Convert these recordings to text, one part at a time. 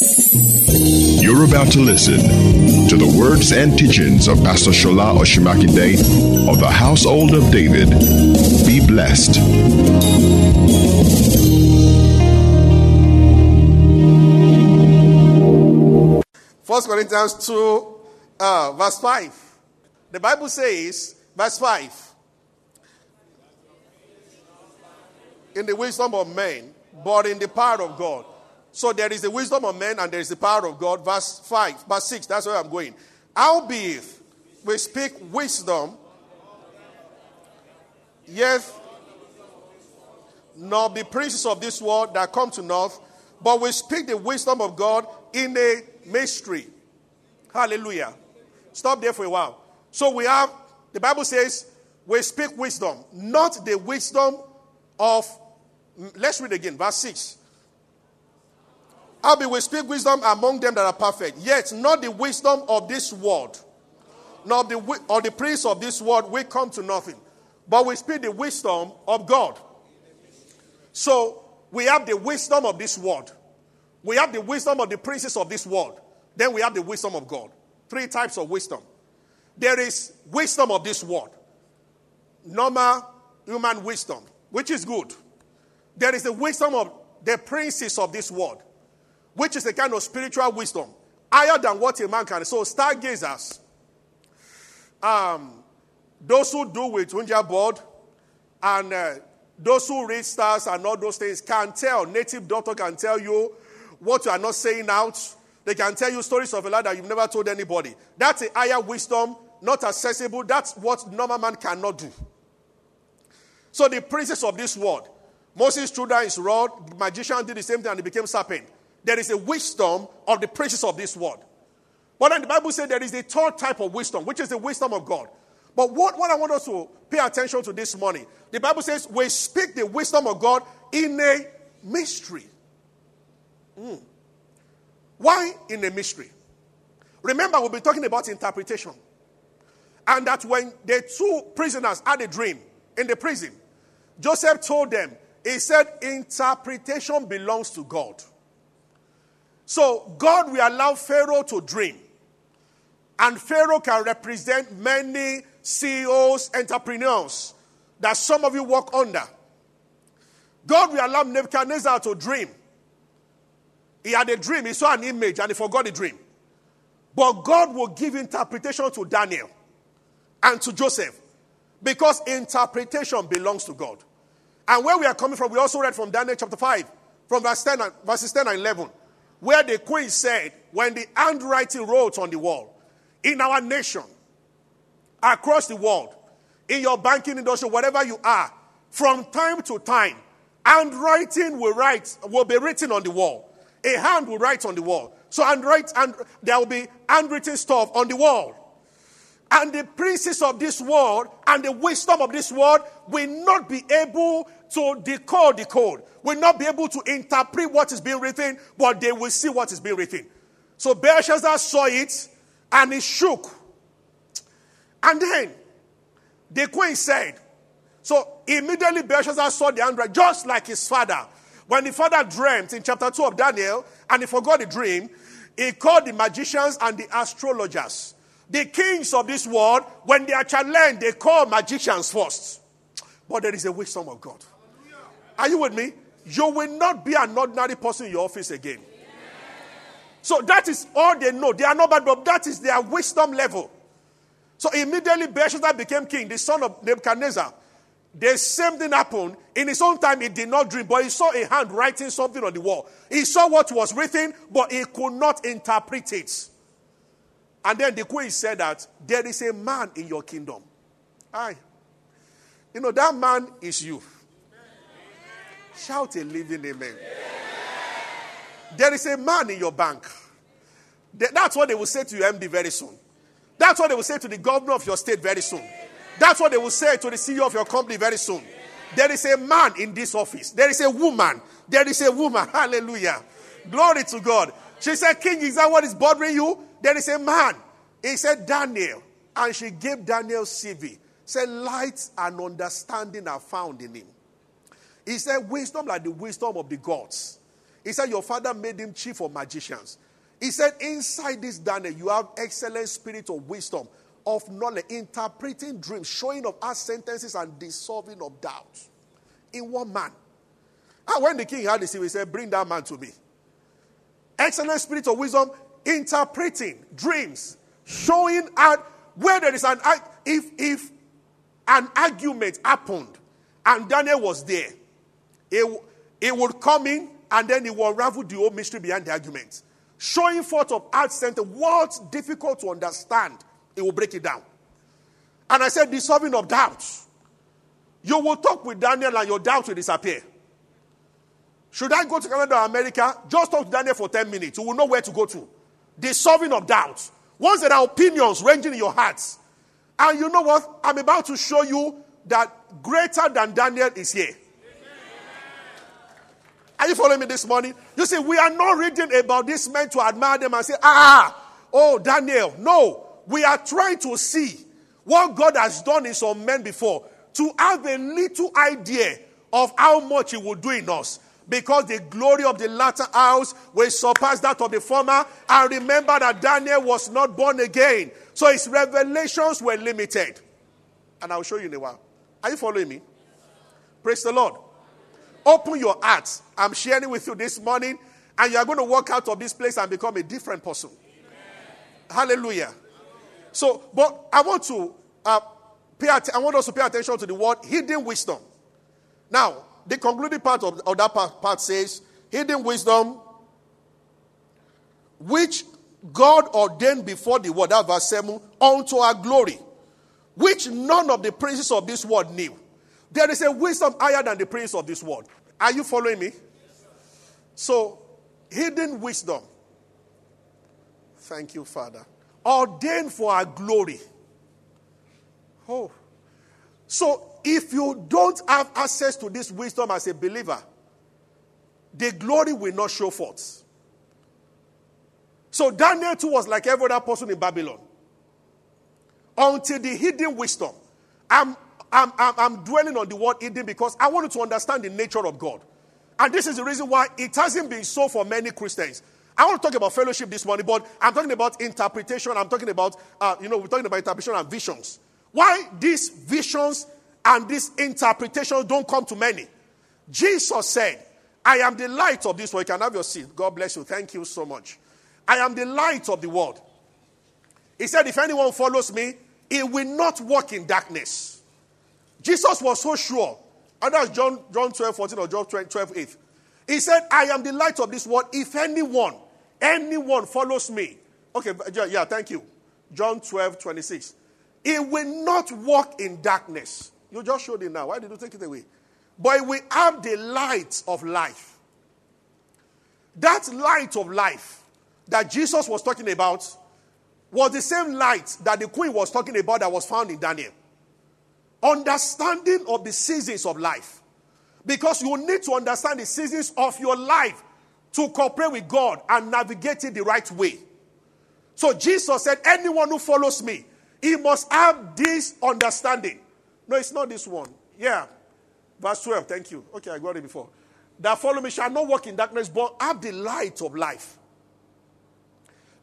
You're about to listen to the words and teachings of Pastor Shola Osunmakinde of the Household of David. Be blessed. First Corinthians 2, uh, verse 5. The Bible says, verse 5, in the wisdom of men, but in the power of God. So there is the wisdom of men and there is the power of God. Verse 5, verse 6, that's where I'm going. Albeit we speak wisdom, yes, not the princes of this world that come to north, but we speak the wisdom of God in a mystery. Hallelujah. Stop there for a while. So we have, the Bible says, we speak wisdom, not the wisdom of, let's read again, verse 6. Albeit we speak wisdom among them that are perfect, yet not the wisdom of this world, nor the, or the prince of this world, we come to nothing. But we speak the wisdom of God. So we have the wisdom of this world. We have the wisdom of the princes of this world. Then we have the wisdom of God. Three types of wisdom. There is wisdom of this world, normal human wisdom, which is good. There is the wisdom of the princes of this world, which is a kind of spiritual wisdom, higher than what a man can. So, stargazers, um, those who do with Ouija board, and uh, those who read stars and all those things can tell. Native doctor can tell you what you are not saying out. They can tell you stories of a life that you've never told anybody. That's a higher wisdom, not accessible. That's what normal man cannot do. So the princes of this world, Moses threw down his rod, magician did the same thing and he became serpent. There is a wisdom of the princes of this world. But then the Bible says there is a third type of wisdom, which is the wisdom of God. But what, what I want us to pay attention to this morning, the Bible says we speak the wisdom of God in a mystery. Mm. Why in a mystery? Remember, we'll be talking about interpretation. And that when the two prisoners had a dream in the prison, Joseph told them, he said, interpretation belongs to God. So God will allow Pharaoh to dream. And Pharaoh can represent many CEOs, entrepreneurs that some of you work under. God will allow Nebuchadnezzar to dream. He had a dream, he saw an image, and he forgot the dream. But God will give interpretation to Daniel and to Joseph because interpretation belongs to God. And where we are coming from, we also read from Daniel chapter 5, from verse 10 and, verses 10 and 11, where the queen said, When the handwriting wrote on the wall, in our nation, across the world, in your banking industry, whatever you are, from time to time, handwriting will write will be written on the wall. A hand will write on the wall. So handwrite and there will be handwritten stuff on the wall. And the princes of this world and the wisdom of this world will not be able to decode the code, will not be able to interpret what is being written, but they will see what is being written. So Belshazzar saw it and he shook. And then the queen said, so immediately Belshazzar saw the handwriting, just like his father. When the father dreamt in chapter 2 of Daniel and he forgot the dream, he called the magicians and the astrologers. The kings of this world, when they are challenged, they call magicians first. But there is a wisdom of God. Are you with me? You will not be an ordinary person in your office again. So that is all they know. They are not bad, but that is their wisdom level. So immediately Belshazzar became king, the son of Nebuchadnezzar. The same thing happened. In his own time, he did not dream, but he saw a hand writing something on the wall. He saw what was written, but he could not interpret it. And then the queen said that there is a man in your kingdom. Aye. You know, that man is you. Shout a living amen. There is a man in your bank. That's what they will say to your MD very soon. That's what they will say to the governor of your state very soon. That's what they will say to the CEO of your company very soon. There is a man in this office. There is a woman. There is a woman. Hallelujah. Glory to God. She said, King, is that what is bothering you? There is a man. He said, Daniel. And she gave Daniel CV. Said, light and understanding are found in him. He said, wisdom like the wisdom of the gods. He said, Your father made him chief of magicians. He said, Inside this Daniel, you have excellent spirit of wisdom, of knowledge, interpreting dreams, showing of us sentences, and dissolving of doubts. In one man. And when the king had this, he said, Bring that man to me. Excellent spirit of wisdom, interpreting dreams, showing out where there is an if if an argument happened and Daniel was there, it, it would come in and then it will unravel the whole mystery behind the argument. Showing forth of art center what's difficult to understand, it will break it down. And I said, dissolving of doubts. You will talk with Daniel and your doubts will disappear. Should I go to Canada or America? Just talk to Daniel for 10 minutes. You will know where to go to. Dissolving of doubts. Once there are opinions ranging in your hearts. And you know what? I'm about to show you that greater than Daniel is here. Are you following me this morning? You see, we are not reading about these men to admire them and say, ah, oh, Daniel. No, we are trying to see what God has done in some men before to have a little idea of how much He will do in us. Because the glory of the latter house will surpass that of the former. And remember that Daniel was not born again. So his revelations were limited. And I'll show you in a while. Are you following me? Praise the Lord. Open your hearts. I'm sharing with you this morning, and you are going to walk out of this place and become a different person. Amen. Hallelujah. So, but I want to uh, pay. Att- I want us to pay attention to the word hidden wisdom. Now, the concluding part of, of that part, part says, hidden wisdom, which God ordained before the word, that verse 7, unto our glory, which none of the princes of this world knew. There is a wisdom higher than the prince of this world. Are you following me? So, hidden wisdom. Thank you, Father. Ordained for our glory. Oh. So, if you don't have access to this wisdom as a believer, the glory will not show forth. So, Daniel too was like every other person in Babylon. Until the hidden wisdom. I'm I'm, I'm, I'm dwelling on the word hidden because I wanted to understand the nature of God. And this is the reason why it hasn't been so for many Christians. I want to talk about fellowship this morning, but I'm talking about interpretation. I'm talking about, uh, you know, we're talking about interpretation and visions. Why these visions and these interpretations don't come to many? Jesus said, I am the light of this world. You can have your seat. God bless you. Thank you so much. I am the light of the world. He said, If anyone follows me, he will not walk in darkness Jesus was so sure. And that's John, John 12, 14 or John 12, 8. He said, I am the light of this world. If anyone, anyone follows me. Okay, yeah, thank you. John 12, 26. He will not walk in darkness. You just showed it now. Why did you take it away? But we have the light of life. That light of life that Jesus was talking about was the same light that the queen was talking about that was found in Daniel. Understanding of the seasons of life. Because you need to understand the seasons of your life to cooperate with God and navigate it the right way. So Jesus said, Anyone who follows me, he must have this understanding. No, it's not this one. Yeah. Verse 12, thank you. Okay, I got it before. That follow me shall not walk in darkness, but have the light of life.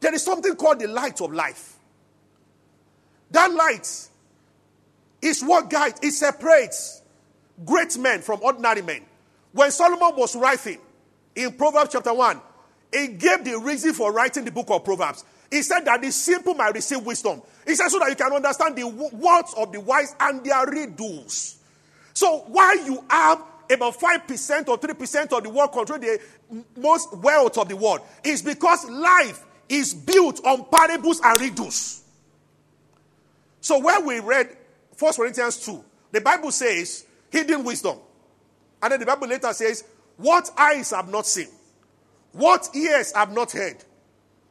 There is something called the light of life. That light is what guides, it separates great men from ordinary men. When Solomon was writing in Proverbs chapter 1, he gave the reason for writing the book of Proverbs. He said that the simple might receive wisdom. He said so that you can understand the words of the wise and their riddles. So while you have about 5% or 3% of the world control the most wealth of the world, is because life is built on parables and riddles. So when we read First Corinthians 2, the Bible says hidden wisdom. And then the Bible later says, What eyes have not seen, what ears have not heard.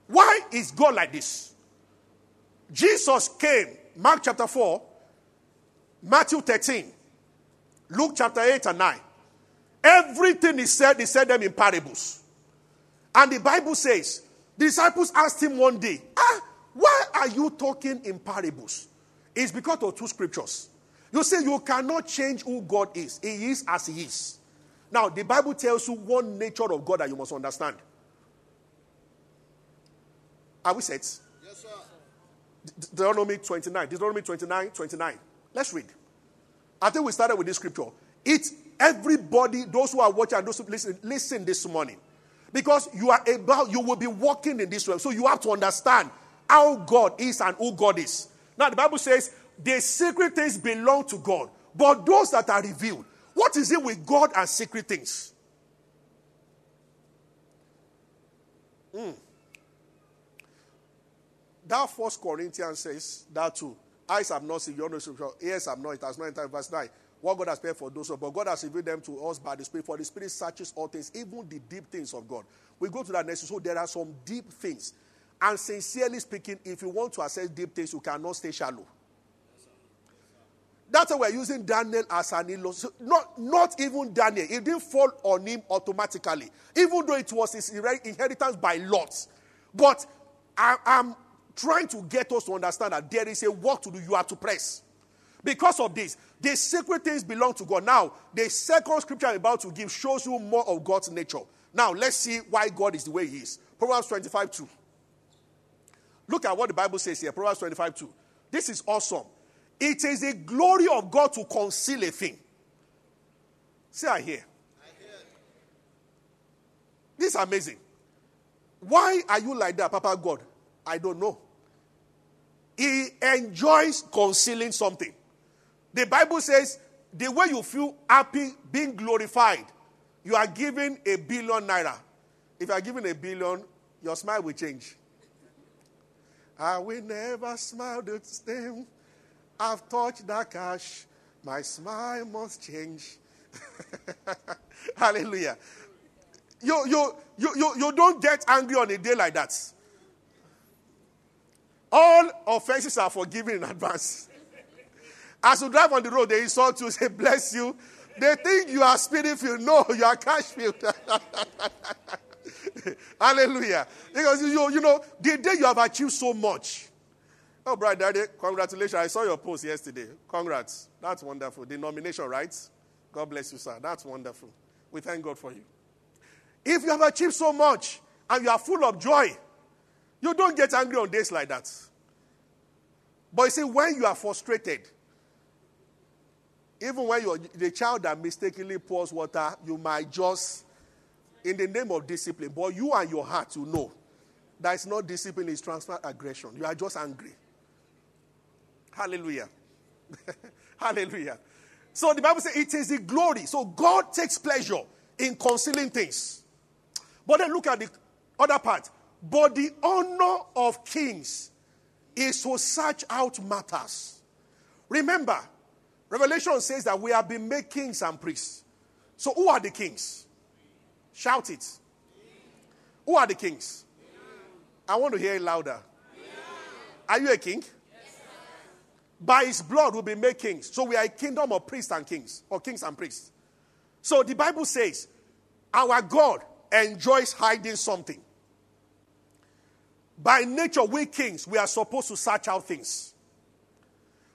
Why is God like this? Jesus came, Mark chapter 4, Matthew 13, Luke chapter 8 and 9. Everything he said, he said them in parables. And the Bible says, the disciples asked him one day, Ah, why are you talking in parables? It's because of two scriptures. You see, you cannot change who God is. He is as He is. Now, the Bible tells you one nature of God that you must understand. Are we set? Yes, sir. Deuteronomy 29. Deuteronomy 29, 29. Let's read. I think we started with this scripture. It's everybody, those who are watching and those who listen, listen this morning. Because you are about, you will be walking in this way. So you have to understand how God is and who God is. Now, the Bible says the secret things belong to God, but those that are revealed. What is it with God and secret things? Mm. That First Corinthians says that too. Eyes have not seen, your ears have not, it has not entered. Verse 9. What God has prepared for those, but God has revealed them to us by the Spirit. For the Spirit searches all things, even the deep things of God. We go to that next. So there are some deep things. And sincerely speaking, if you want to assess deep things, you cannot stay shallow. That's why we're using Daniel as an illustration. Not, not even Daniel. It didn't fall on him automatically, even though it was his inheritance by lots. But I, am trying to get us to understand that there is a work to do. You have to press. Because of this, the sacred things belong to God. Now, the second scripture I'm about to give shows you more of God's nature. Now, let's see why God is the way He is. Proverbs 25 2. Look at what the Bible says here. Proverbs 25 2. This is awesome. It is the glory of God to conceal a thing. See, I hear. This is amazing. Why are you like that, Papa God? I don't know. He enjoys concealing something. The Bible says the way you feel happy, being glorified, you are given a billion naira. If you are given a billion, your smile will change. I will never smile the same. I've touched that cash. My smile must change. Hallelujah. You, you, you, you, you don't get angry on a day like that. All offenses are forgiven in advance. As you drive on the road, they insult you, say, Bless you. They think you are spirit filled. No, you are cash filled. Hallelujah. Because you, you know, the day you have achieved so much. Oh, brother, daddy, congratulations. I saw your post yesterday. Congrats. That's wonderful. The nomination, right? God bless you, sir. That's wonderful. We thank God for you. If you have achieved so much and you are full of joy, you don't get angry on days like that. But you see, when you are frustrated, even when you're the child that mistakenly pours water, you might just, in the name of discipline, but you and your heart, you know that it's not discipline, it's transfer aggression. You are just angry. Hallelujah. Hallelujah. So the Bible says it is the glory. So God takes pleasure in concealing things. But then look at the other part. But the honor of kings is to search out matters. Remember, Revelation says that we have been made kings and priests. So who are the kings? Shout it. Who are the kings? I want to hear it louder. Are you a king? By his blood we'll be made kings. So we are a kingdom of priests and kings, or kings and priests. So the Bible says our God enjoys hiding something. By nature, we kings, we are supposed to search out things.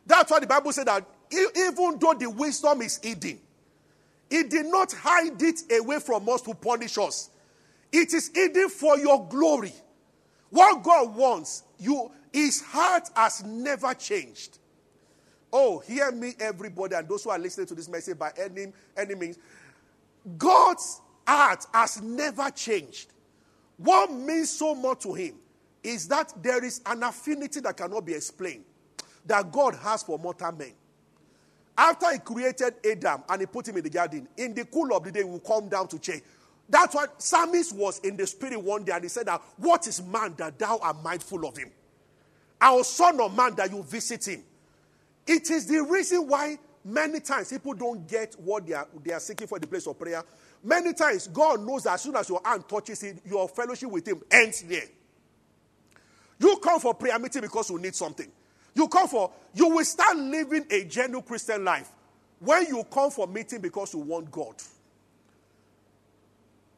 That's why the Bible said that even though the wisdom is hidden, it did not hide it away from us to punish us. It is hidden for your glory. What God wants, you, his heart has never changed. Oh, hear me, everybody, and those who are listening to this message by any, any means. God's heart has never changed. What means so much to him is that there is an affinity that cannot be explained that God has for mortal men. After he created Adam and he put him in the garden, in the cool of the day, he will come down to change. That's why Psalmist was in the spirit one day and he said that, What is man that thou art mindful of him? Our son of man that you visit him. It is the reason why many times people don't get what they are, they are seeking for the place of prayer. Many times, God knows as soon as your hand touches it, your fellowship with Him ends there. You come for prayer meeting because you need something. You come for, you will start living a genuine Christian life when you come for meeting because you want God.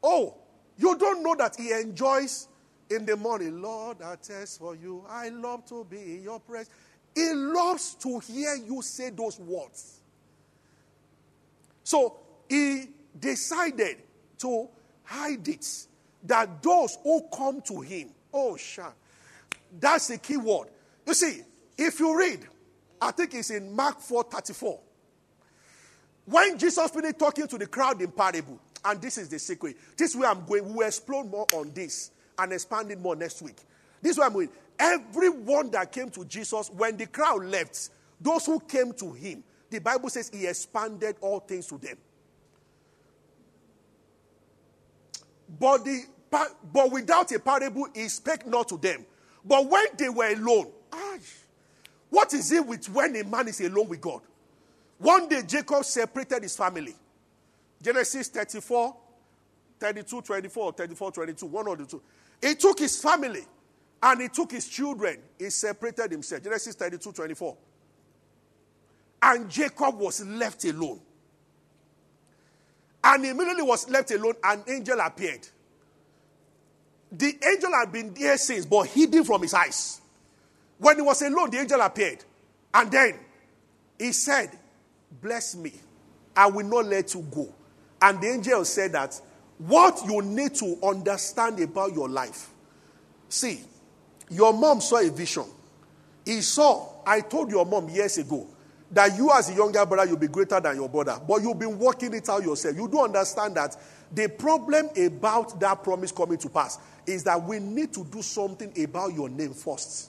Oh, you don't know that He enjoys in the morning, Lord, I test for you. I love to be in your presence. He loves to hear you say those words. So he decided to hide it. That those who come to him, oh, sure. That's the key word. You see, if you read, I think it's in Mark 4 34. When Jesus finished talking to the crowd in parable, and this is the secret. This is where I'm going. We will explore more on this and expand it more next week. This is where I'm going. Everyone that came to Jesus, when the crowd left, those who came to him, the Bible says he expanded all things to them. But, the, but without a parable, he spake not to them. But when they were alone, what is it with when a man is alone with God? One day Jacob separated his family. Genesis 34, 32, 24, 34, 22, one of the two. He took his family and he took his children. He separated himself. Genesis 32, 24. And Jacob was left alone. And immediately was left alone, an angel appeared. The angel had been there since, but hidden from his eyes. When he was alone, the angel appeared. And then he said, Bless me. I will not let you go. And the angel said that what you need to understand about your life. See, your mom saw a vision. He saw, I told your mom years ago that you, as a younger brother, you'll be greater than your brother, but you've been working it out yourself. You do understand that the problem about that promise coming to pass is that we need to do something about your name first.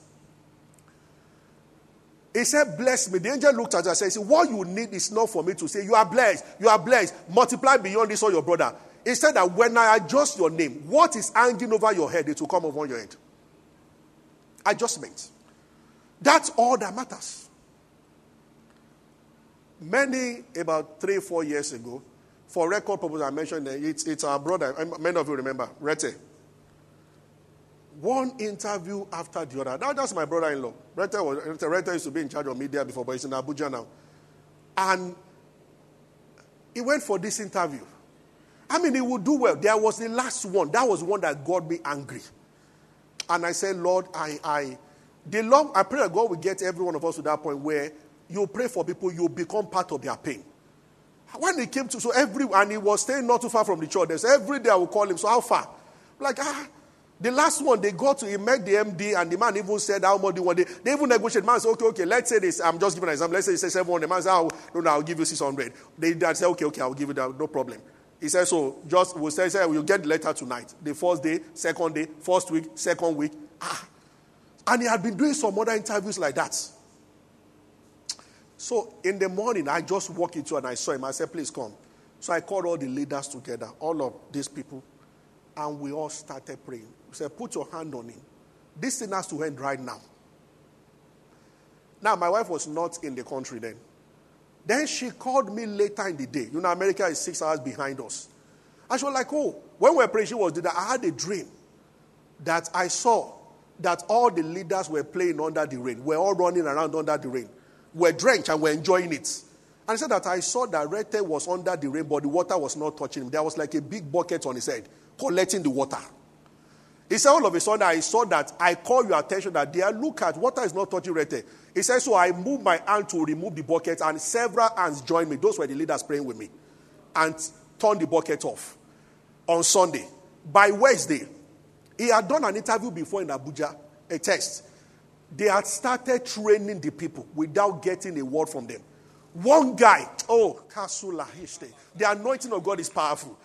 He said, Bless me. The angel looked at her and said, What you need is not for me to say, You are blessed, you are blessed, multiply beyond this or your brother. He said that when I adjust your name, what is hanging over your head, it will come over your head. Adjustment. That's all that matters. Many, about three, four years ago, for record purposes, I mentioned that it's, it's our brother, many of you remember, Rete one interview after the other. Now, that's my brother in law. Reta, was, Reta used to be in charge of media before, but he's in Abuja now. And he went for this interview. I mean, he would do well. There was the last one. That was one that got me angry. And I said, Lord, I, I, the Lord, I pray that God will get every one of us to that point where you pray for people, you become part of their pain. When he came to, so every, and he was staying not too far from the church, so every day I would call him, so how far? Like, ah, the last one, they got to, he met the MD, and the man even said, How much do you want? They, they even negotiated. Man said, Okay, okay, let's say this. I'm just giving an example. Let's say he says 700. The man said, oh, No, no, I'll give you 600. They, said, Okay, okay, I'll give you that. No problem. He said, So just, we'll say, say, You'll get the letter tonight. The first day, second day, first week, second week. Ah. And he had been doing some other interviews like that. So in the morning, I just walked into and I saw him. I said, Please come. So I called all the leaders together, all of these people, and we all started praying. Said, Put your hand on him. This thing has to end right now. Now, my wife was not in the country then. Then she called me later in the day. You know, America is six hours behind us. And she was like, Oh, when we were praying, she was there. I had a dream that I saw that all the leaders were playing under the rain. We're all running around under the rain. We're drenched and we're enjoying it. And I said that I saw that Rete was under the rain, but the water was not touching him. There was like a big bucket on his head collecting the water. He said, all of a sudden, I saw that I call your attention that there, look at water is not touching right there. He said, so I moved my hand to remove the bucket, and several hands joined me. Those were the leaders praying with me, and turned the bucket off on Sunday. By Wednesday, he had done an interview before in Abuja, a test. They had started training the people without getting a word from them. One guy, oh, Kasula the anointing of God is powerful.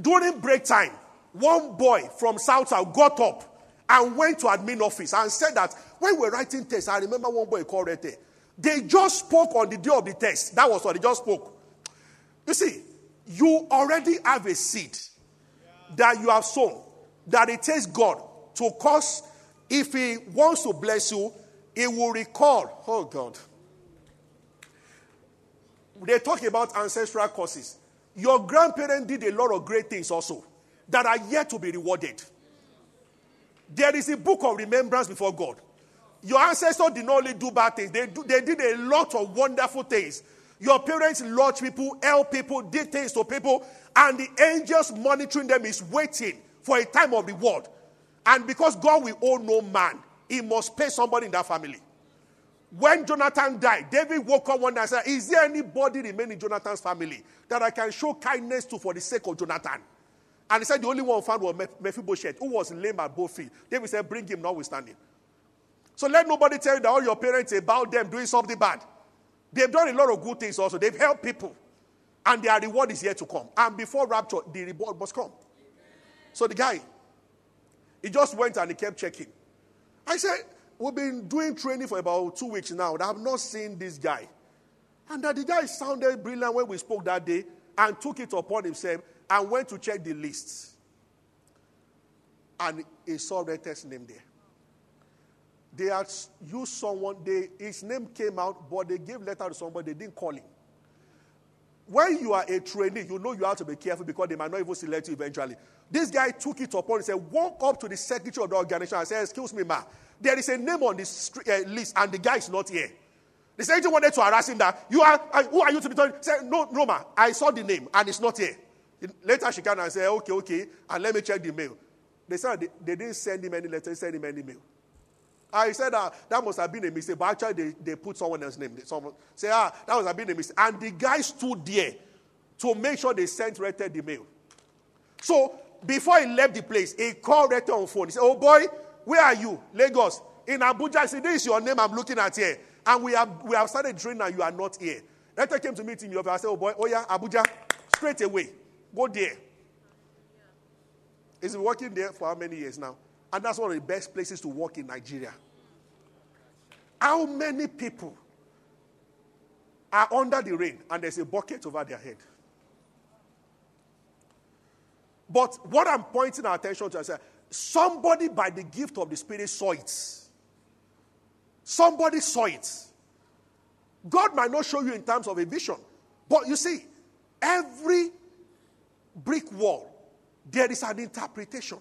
During break time, one boy from South South got up and went to admin office and said that when we were writing tests, I remember one boy called Rete. They just spoke on the day of the test. That was what they just spoke. You see, you already have a seed that you have sown, that it takes God to cause, if He wants to bless you, He will recall. Oh God. They talk about ancestral causes. Your grandparents did a lot of great things also that are yet to be rewarded. There is a book of remembrance before God. Your ancestors did not only do bad things, they, do, they did a lot of wonderful things. Your parents lodged people, helped people, did things to people, and the angels monitoring them is waiting for a time of reward. And because God will owe no man, he must pay somebody in that family. When Jonathan died, David woke up one day and said, Is there anybody remaining in Jonathan's family that I can show kindness to for the sake of Jonathan? And he said, The only one found was Mephibosheth, who was lame at both feet. David said, Bring him notwithstanding. So let nobody tell you that all your parents about them doing something bad. They've done a lot of good things also. They've helped people. And their reward is yet to come. And before rapture, the reward must come. So the guy, he just went and he kept checking. I said, We've been doing training for about two weeks now. I have not seen this guy. And that the guy sounded brilliant when we spoke that day and took it upon himself and went to check the lists. And he saw Retter's name there. They had used someone, they, his name came out, but they gave letter to somebody, they didn't call him. When you are a trainee, you know you have to be careful because they might not even select you eventually. This guy took it upon said, walk up to the secretary of the organization and said, excuse me, ma, there is a name on this uh, list and the guy is not here. The secretary wanted to harass him that, you are, who are you to be told? He said, no, no, ma, I saw the name and it's not here. Later she came and said, okay, okay, and let me check the mail. They said they, they didn't send him any letter, they sent him any mail. I said uh, that must have been a mistake, but actually they, they put someone else's name. Someone say, ah, that must have been a mistake. And the guy stood there to make sure they sent Rete the mail. So before he left the place, he called Rete on phone. He said, oh boy, where are you? Lagos. In Abuja, I said, This is your name I'm looking at here. And we have, we have started training and you are not here. Later came to meet him. I said, Oh boy, oh yeah, Abuja, straight away. Go there. He's been working there for how many years now? And that's one of the best places to work in Nigeria. How many people are under the rain and there's a bucket over their head? But what I'm pointing our attention to is that somebody by the gift of the Spirit saw it. Somebody saw it. God might not show you in terms of a vision, but you see, every brick wall, there is an interpretation.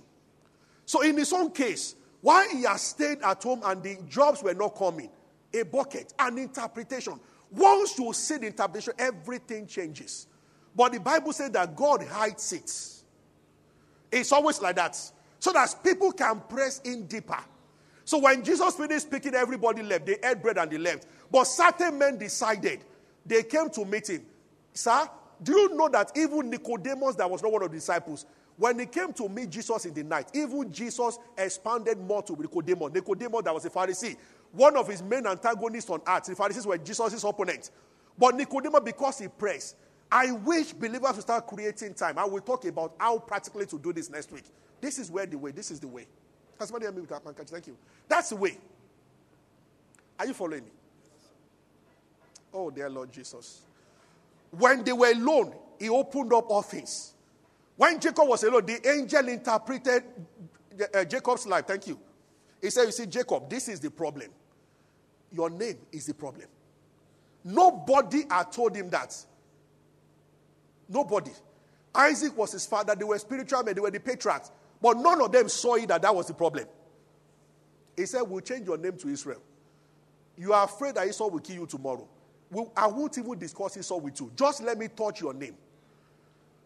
So, in his own case, why he has stayed at home and the jobs were not coming, a bucket, an interpretation. Once you see the interpretation, everything changes. But the Bible says that God hides it. It's always like that. So that people can press in deeper. So when Jesus finished speaking, everybody left. They ate bread and they left. But certain men decided. They came to meet him. Sir, do you know that even Nicodemus, that was not one of the disciples, when he came to meet Jesus in the night, even Jesus expanded more to Nicodemus. Nicodemus, that was a Pharisee, one of his main antagonists on earth. The Pharisees were Jesus' opponents. But Nicodemus, because he pressed, I wish believers will start creating time. I will talk about how practically to do this next week. This is where the way. This is the way. Can somebody help me with that man? Thank you. That's the way. Are you following me? Oh, dear Lord Jesus. When they were alone, he opened up things. When Jacob was alone, the angel interpreted uh, Jacob's life. Thank you. He said, You see, Jacob, this is the problem. Your name is the problem. Nobody had told him that. Nobody. Isaac was his father. They were spiritual men. They were the patriarchs. But none of them saw it that that was the problem. He said, We'll change your name to Israel. You are afraid that Esau will kill you tomorrow. We'll, I won't even discuss Esau with you. Just let me touch your name.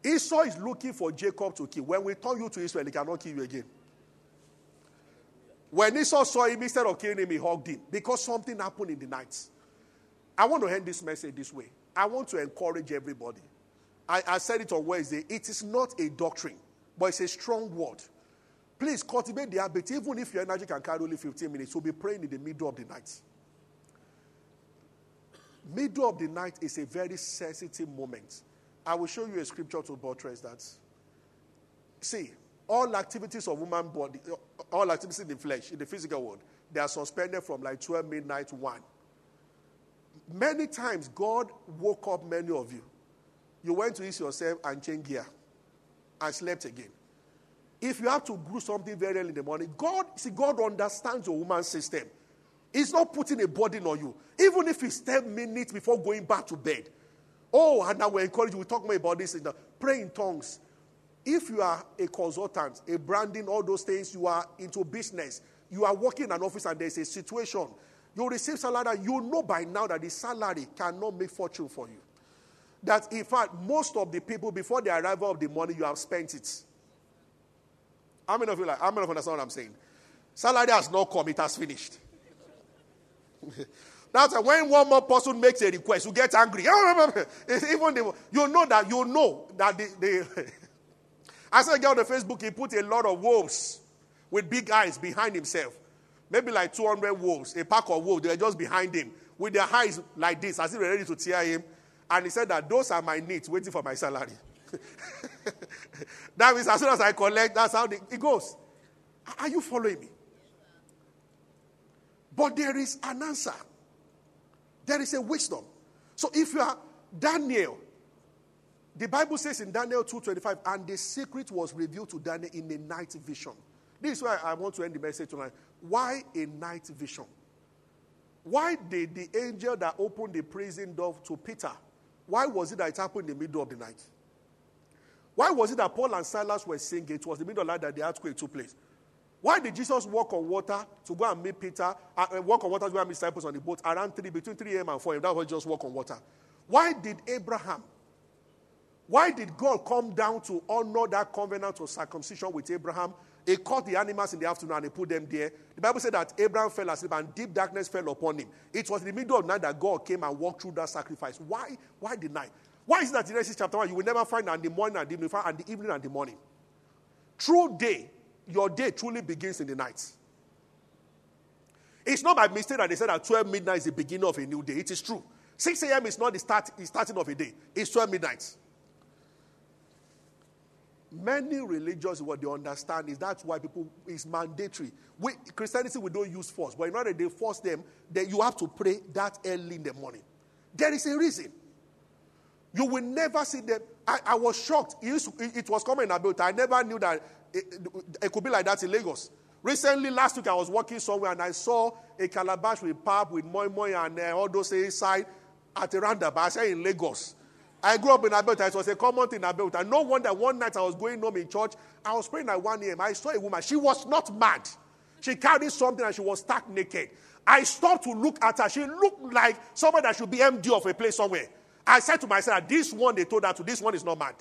Esau is looking for Jacob to kill. When we turn you to Israel, he cannot kill you again. When Esau saw him, instead of killing him, he hugged him because something happened in the night. I want to end this message this way. I want to encourage everybody. I, I said it on Wednesday. It is not a doctrine but it's a strong word. Please cultivate the habit, even if your energy can carry only 15 minutes, you'll be praying in the middle of the night. Middle of the night is a very sensitive moment. I will show you a scripture to buttress that. See, all activities of woman body, all activities in the flesh, in the physical world, they are suspended from like 12 midnight to 1. Many times, God woke up many of you. You went to eat yourself and change gear and slept again. If you have to do something very early in the morning, God, see, God understands your woman's system. He's not putting a burden on you. Even if it's 10 minutes before going back to bed. Oh, and now we encourage you, we talk more about this in the pray in tongues. If you are a consultant, a branding, all those things, you are into business, you are working in an office and there's a situation, you receive salary, you know by now that the salary cannot make fortune for you that in fact, most of the people before the arrival of the money, you have spent it. How many of you like, how many of you understand what I'm saying? Salary has not come, it has finished. That's when one more person makes a request, you get angry. Even the, you know that you know that the, the I saw a guy on the Facebook, he put a lot of wolves with big eyes behind himself. Maybe like 200 wolves, a pack of wolves, they were just behind him with their eyes like this, as if they're ready to tear him. And he said that those are my needs waiting for my salary. that means as soon as I collect, that's how it goes. Are you following me? But there is an answer. There is a wisdom. So if you are Daniel, the Bible says in Daniel 2:25, and the secret was revealed to Daniel in a night vision. This is why I want to end the message tonight. Why a night vision? Why did the angel that opened the prison door to Peter, why was it that it happened in the middle of the night? Why was it that Paul and Silas were singing? It was the middle of the night that the earthquake took place. Why did Jesus walk on water to go and meet Peter, uh, walk on water to go and meet disciples on the boat around 3, between 3 a.m. and 4 a.m.? That was just walk on water. Why did Abraham, why did God come down to honor that covenant of circumcision with Abraham he caught the animals in the afternoon and he put them there. The Bible said that Abraham fell asleep and deep darkness fell upon him. It was in the middle of night that God came and walked through that sacrifice. Why? Why the night? Why is that in Genesis chapter 1 you will never find and the morning and the evening, and the evening and the morning? True day, your day truly begins in the night. It's not by mistake that they said that 12 midnight is the beginning of a new day. It is true. 6 a.m. is not the, start, the starting of a day, it's 12 midnight. Many religious, what they understand is that's why people is mandatory. We, Christianity, we don't use force, but in order they force them, that you have to pray that early in the morning. There is a reason. You will never see them. I, I was shocked. It, was coming about. I never knew that it, it, could be like that in Lagos. Recently, last week, I was walking somewhere and I saw a calabash with pap, with moi moi, and uh, all those inside at a roundabout. I said in Lagos. I grew up in Abeokuta. It was a common thing in Abeokuta. No wonder one night I was going home in church. I was praying at 1 a.m. I saw a woman. She was not mad. She carried something and she was stark naked. I stopped to look at her. She looked like someone that should be MD of a place somewhere. I said to myself, this one they told her to, this one is not mad.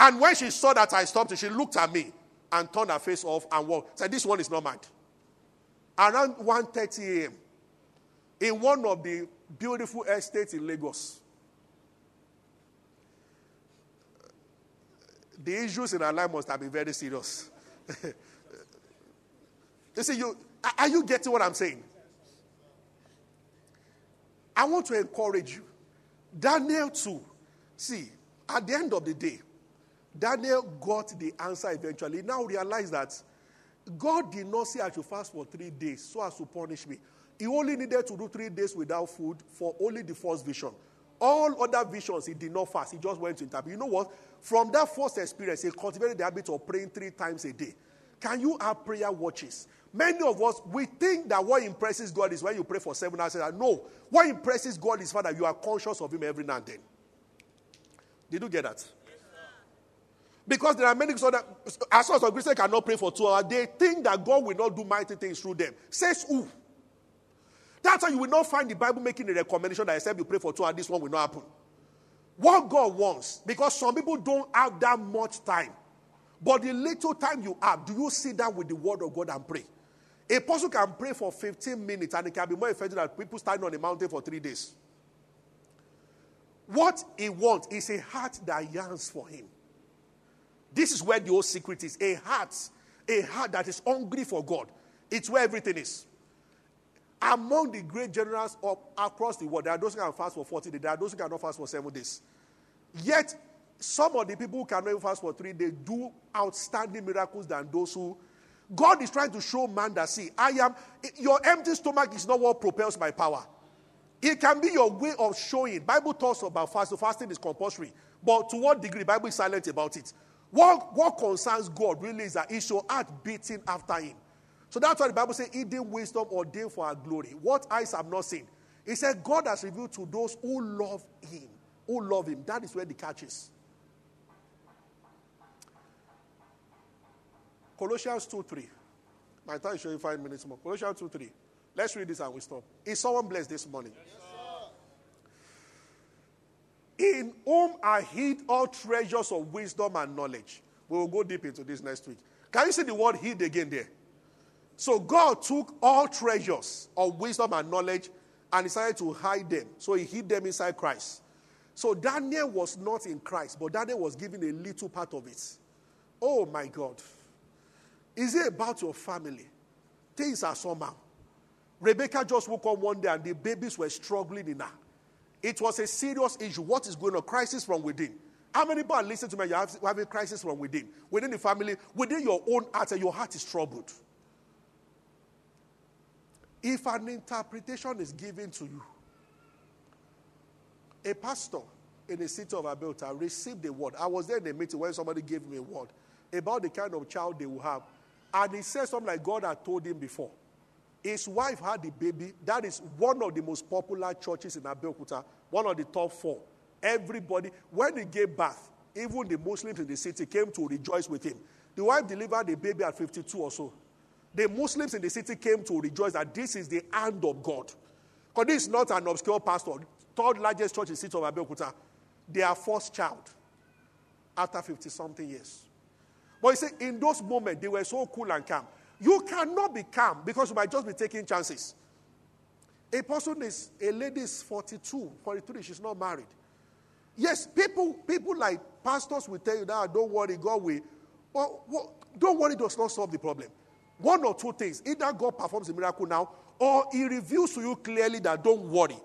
And when she saw that I stopped, she looked at me and turned her face off and walked. Said, this one is not mad. Around 1.30 a.m., in one of the beautiful estates in Lagos, the issues in our life must have been very serious. you see, you, are you getting what I'm saying? I want to encourage you. Daniel, too. See, at the end of the day, Daniel got the answer eventually. Now realized that God did not say I should fast for three days so as to punish me. He only needed to do three days without food for only the first vision. All other visions, he did not fast. He just went to interpret. You know what? From that first experience, he cultivated the habit of praying three times a day. Can you have prayer watches? Many of us, we think that what impresses God is when you pray for seven hours. No. What impresses God is, Father, you are conscious of Him every now and then. Did you get that? Because there are many so that as far as Christians cannot pray for two hours, they think that God will not do mighty things through them. Says who? That's why you will not find the Bible making a recommendation that except you pray for two hours, this one will not happen. What God wants, because some people don't have that much time. But the little time you have, do you sit down with the word of God and pray? A person can pray for 15 minutes and it can be more effective than people standing on a mountain for three days. What he wants is a heart that yearns for him. This is where the whole secret is. A heart, a heart that is hungry for God. It's where everything is. Among the great generals of, across the world, there are those who can fast for 40 days, there are those who cannot fast for seven days. Yet, some of the people who cannot even fast for three days do outstanding miracles than those who. God is trying to show man that, see, I am, your empty stomach is not what propels my power. It can be your way of showing. Bible talks about fasting. Fasting is compulsory. But to what degree? Bible is silent about it. What, what concerns God really is that he shall heart beating after him. So that's why the Bible says, hidden wisdom ordained for our glory. What eyes have not seen. He said, God has revealed to those who love him. Who love him. That is where the catch is. Colossians 2 3. My time is showing five minutes more. Colossians 2 3. Let's read this and we stop. Is someone blessed this morning? Yes, In whom are hid all treasures of wisdom and knowledge. We will go deep into this next week. Can you see the word hid again there? So God took all treasures of wisdom and knowledge and decided to hide them. So he hid them inside Christ. So Daniel was not in Christ, but Daniel was given a little part of it. Oh my God. Is it about your family? Things are somehow. Rebecca just woke up one day and the babies were struggling in her. It was a serious issue. What is going on? Crisis from within. How many people are listening to me? You have having crisis from within, within the family, within your own heart, and your heart is troubled. If an interpretation is given to you, a pastor in the city of Abeokuta received a word. I was there in a meeting when somebody gave me a word about the kind of child they will have. And he said something like God had told him before. His wife had the baby. That is one of the most popular churches in Abeokuta, one of the top four. Everybody, when he gave birth, even the Muslims in the city came to rejoice with him. The wife delivered the baby at 52 or so. The Muslims in the city came to rejoice that this is the hand of God. Because this is not an obscure pastor, third largest church in the city of Abeokuta. Their first child after 50 something years. But he said, in those moments, they were so cool and calm. You cannot be calm because you might just be taking chances. A person is, a lady is 42, 43, she's not married. Yes, people, people like pastors will tell you that, ah, don't worry, God will. Well, well, don't worry, does not solve the problem. One or two things. Either God performs a miracle now, or He reveals to you clearly that don't worry.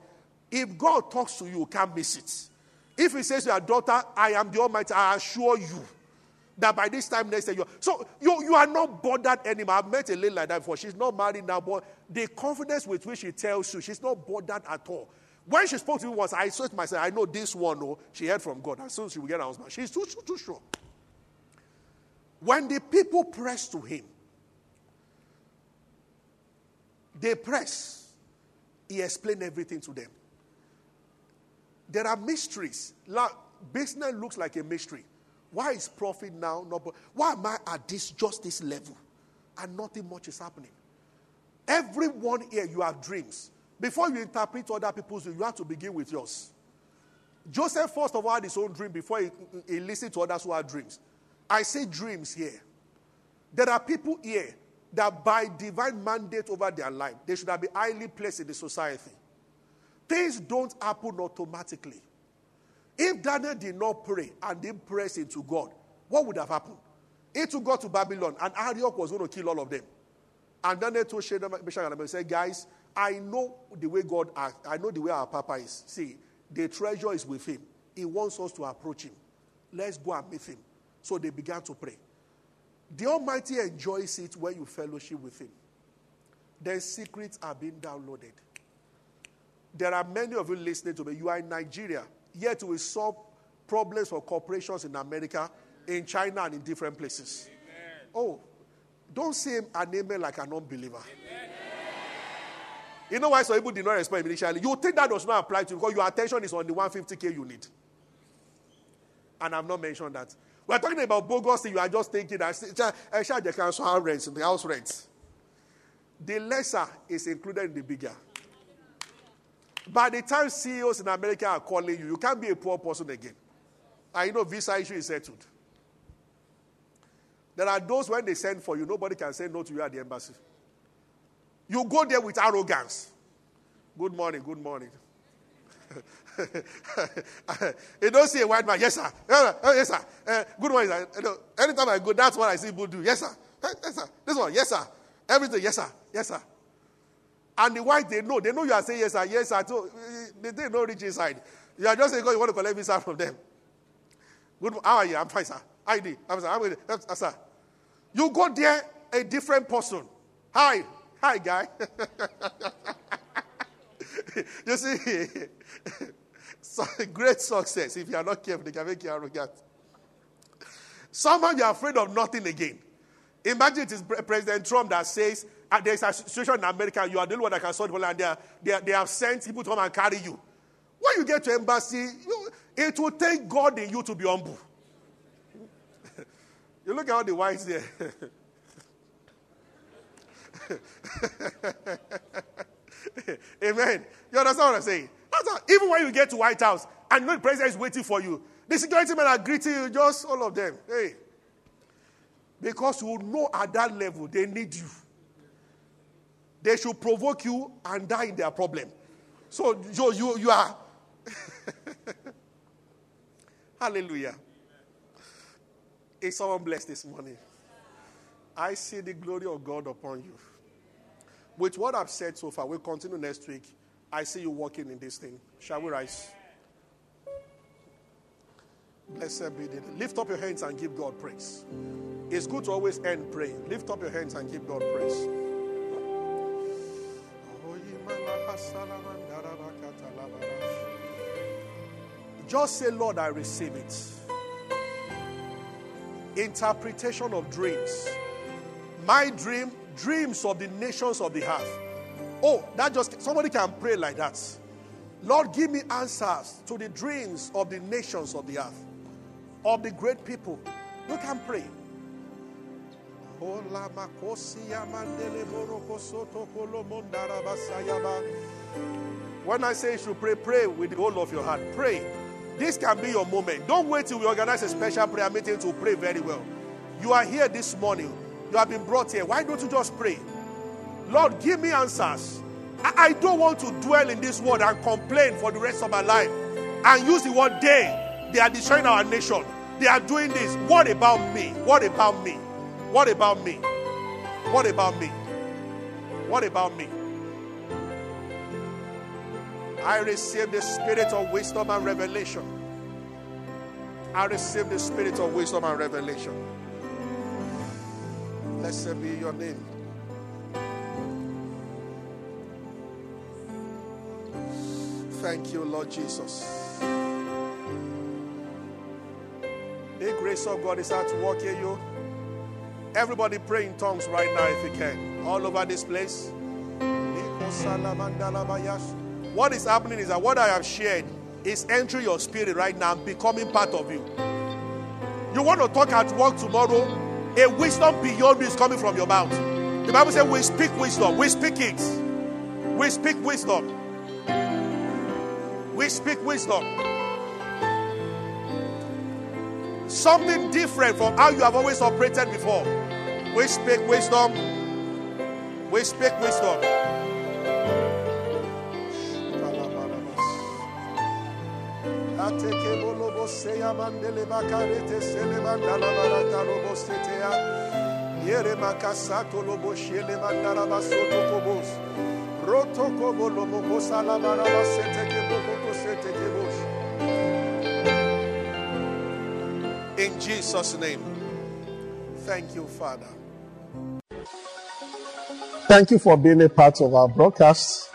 If God talks to you, you can't miss it. If He says to your daughter, I am the Almighty, I assure you that by this time next year, so you, you are not bothered anymore. I've met a lady like that before. She's not married now, but the confidence with which she tells you, she's not bothered at all. When she spoke to me once, I said to myself, I know this one, oh, she heard from God. As soon as she will get her husband, she's too, too, too sure. When the people press to him, they press. He explained everything to them. There are mysteries. Like, Business looks like a mystery. Why is profit now not? Why am I at this just this level, and nothing much is happening? Everyone here, you have dreams. Before you interpret other people's you have to begin with yours. Joseph first of all had his own dream before he, he listened to others who had dreams. I say dreams here. There are people here that by divine mandate over their life, they should have been highly placed in the society. Things don't happen automatically. If Daniel did not pray and didn't press into God, what would have happened? He took God to Babylon, and Arioch was going to kill all of them. And Daniel told Shadrach, and said, Guys, I know the way God acts. I know the way our Papa is. See, the treasure is with him. He wants us to approach him. Let's go and meet him. So they began to pray. The Almighty enjoys it when you fellowship with Him. Then secrets are being downloaded. There are many of you listening to me. You are in Nigeria, yet we solve problems for corporations in America, in China, and in different places. Amen. Oh, don't say an amen like an unbeliever. Amen. You know why some people did not respond initially? You think that does not apply to you because your attention is on the 150k you need. And I've not mentioned that. We're talking about bogus you are just thinking that I charge the council rents, the house rents. The lesser is included in the bigger. By the time CEOs in America are calling you, you can't be a poor person again. And you know, visa issue is settled. There are those when they send for you, nobody can say no to you at the embassy. You go there with arrogance. Good morning, good morning. you don't see a white man, yes, sir. Oh, yes, sir. Uh, good morning, sir. You know, anytime I go, that's what I see people do. Yes, sir. Yes, sir. This one, yes, sir. Everything, yes, sir. Yes, sir. And the white, they know. They know you are saying yes, sir. Yes, sir. So, they, they know reach inside. You are just saying, God, you want to collect visa from them. Good How are you? I'm fine, sir. How you I'm, sir. I'm good. Uh, sir. You go there, a different person. Hi. Hi, guy. you see, so, great success. If you are not careful, they can make you arrogant. Somehow you are afraid of nothing again. Imagine it is President Trump that says, there's a situation in America, you are the only one that can solve the and they, are, they, are, they have sent people to come and carry you. When you get to embassy, you, it will take God in you to be humble. you look at all the whites there. Amen. You understand what I'm saying? even when you get to White House and know the president is waiting for you, the security men are greeting you, just all of them. Hey. Because you know at that level they need you. They should provoke you and die in their problem. So you, you, you are. Hallelujah. Is someone blessed this morning? I see the glory of God upon you. With what I've said so far, we'll continue next week. I see you walking in this thing. Shall we rise? Blessed be the Lift up your hands and give God praise. It's good to always end praying. Lift up your hands and give God praise. Just say, Lord, I receive it. Interpretation of dreams. My dream, dreams of the nations of the earth. Oh, that just somebody can pray like that. Lord, give me answers to the dreams of the nations of the earth, of the great people. You can pray. When I say you should pray, pray with the whole of your heart. Pray. This can be your moment. Don't wait till we organize a special prayer meeting to pray very well. You are here this morning. You have been brought here. Why don't you just pray? Lord, give me answers. I, don't want to dwell in this world and complain for the rest of my life and use the word they. They are destroying our nation. They are doing this. What about me? What about me? What about me? What about me? What about me? I receive the spirit of wisdom and revelation. I receive the spirit of wisdom and revelation. Blessed be your name. Thank you, Lord Jesus. The grace of God is at work in you. Everybody pray in tongues right now if you can. All over this place. What is happening is that what I have shared is entering your spirit right now and becoming part of you. You want to talk at work tomorrow, a wisdom beyond you is coming from your mouth. The Bible says we speak wisdom, we speak it. We speak wisdom. We speak wisdom. Something different from how you have always operated before. We speak wisdom. We speak wisdom. Ateke bolobo seya mandele bakarete sele mandala barata robo setea. Yere makasato lobo shele mandala basoto kobos. Roto kobo lobo kosala baraba seteke boko seteke bosh. In Jesus' name. Thank you, Father. Thank you for being a part of our broadcast.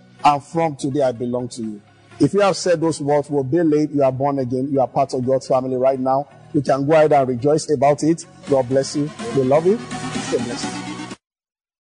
and from today I belong to you. If you have said those words, will be late, you are born again, you are part of God's family right now. You can go ahead and rejoice about it. God bless you. We love you. Stay blessed.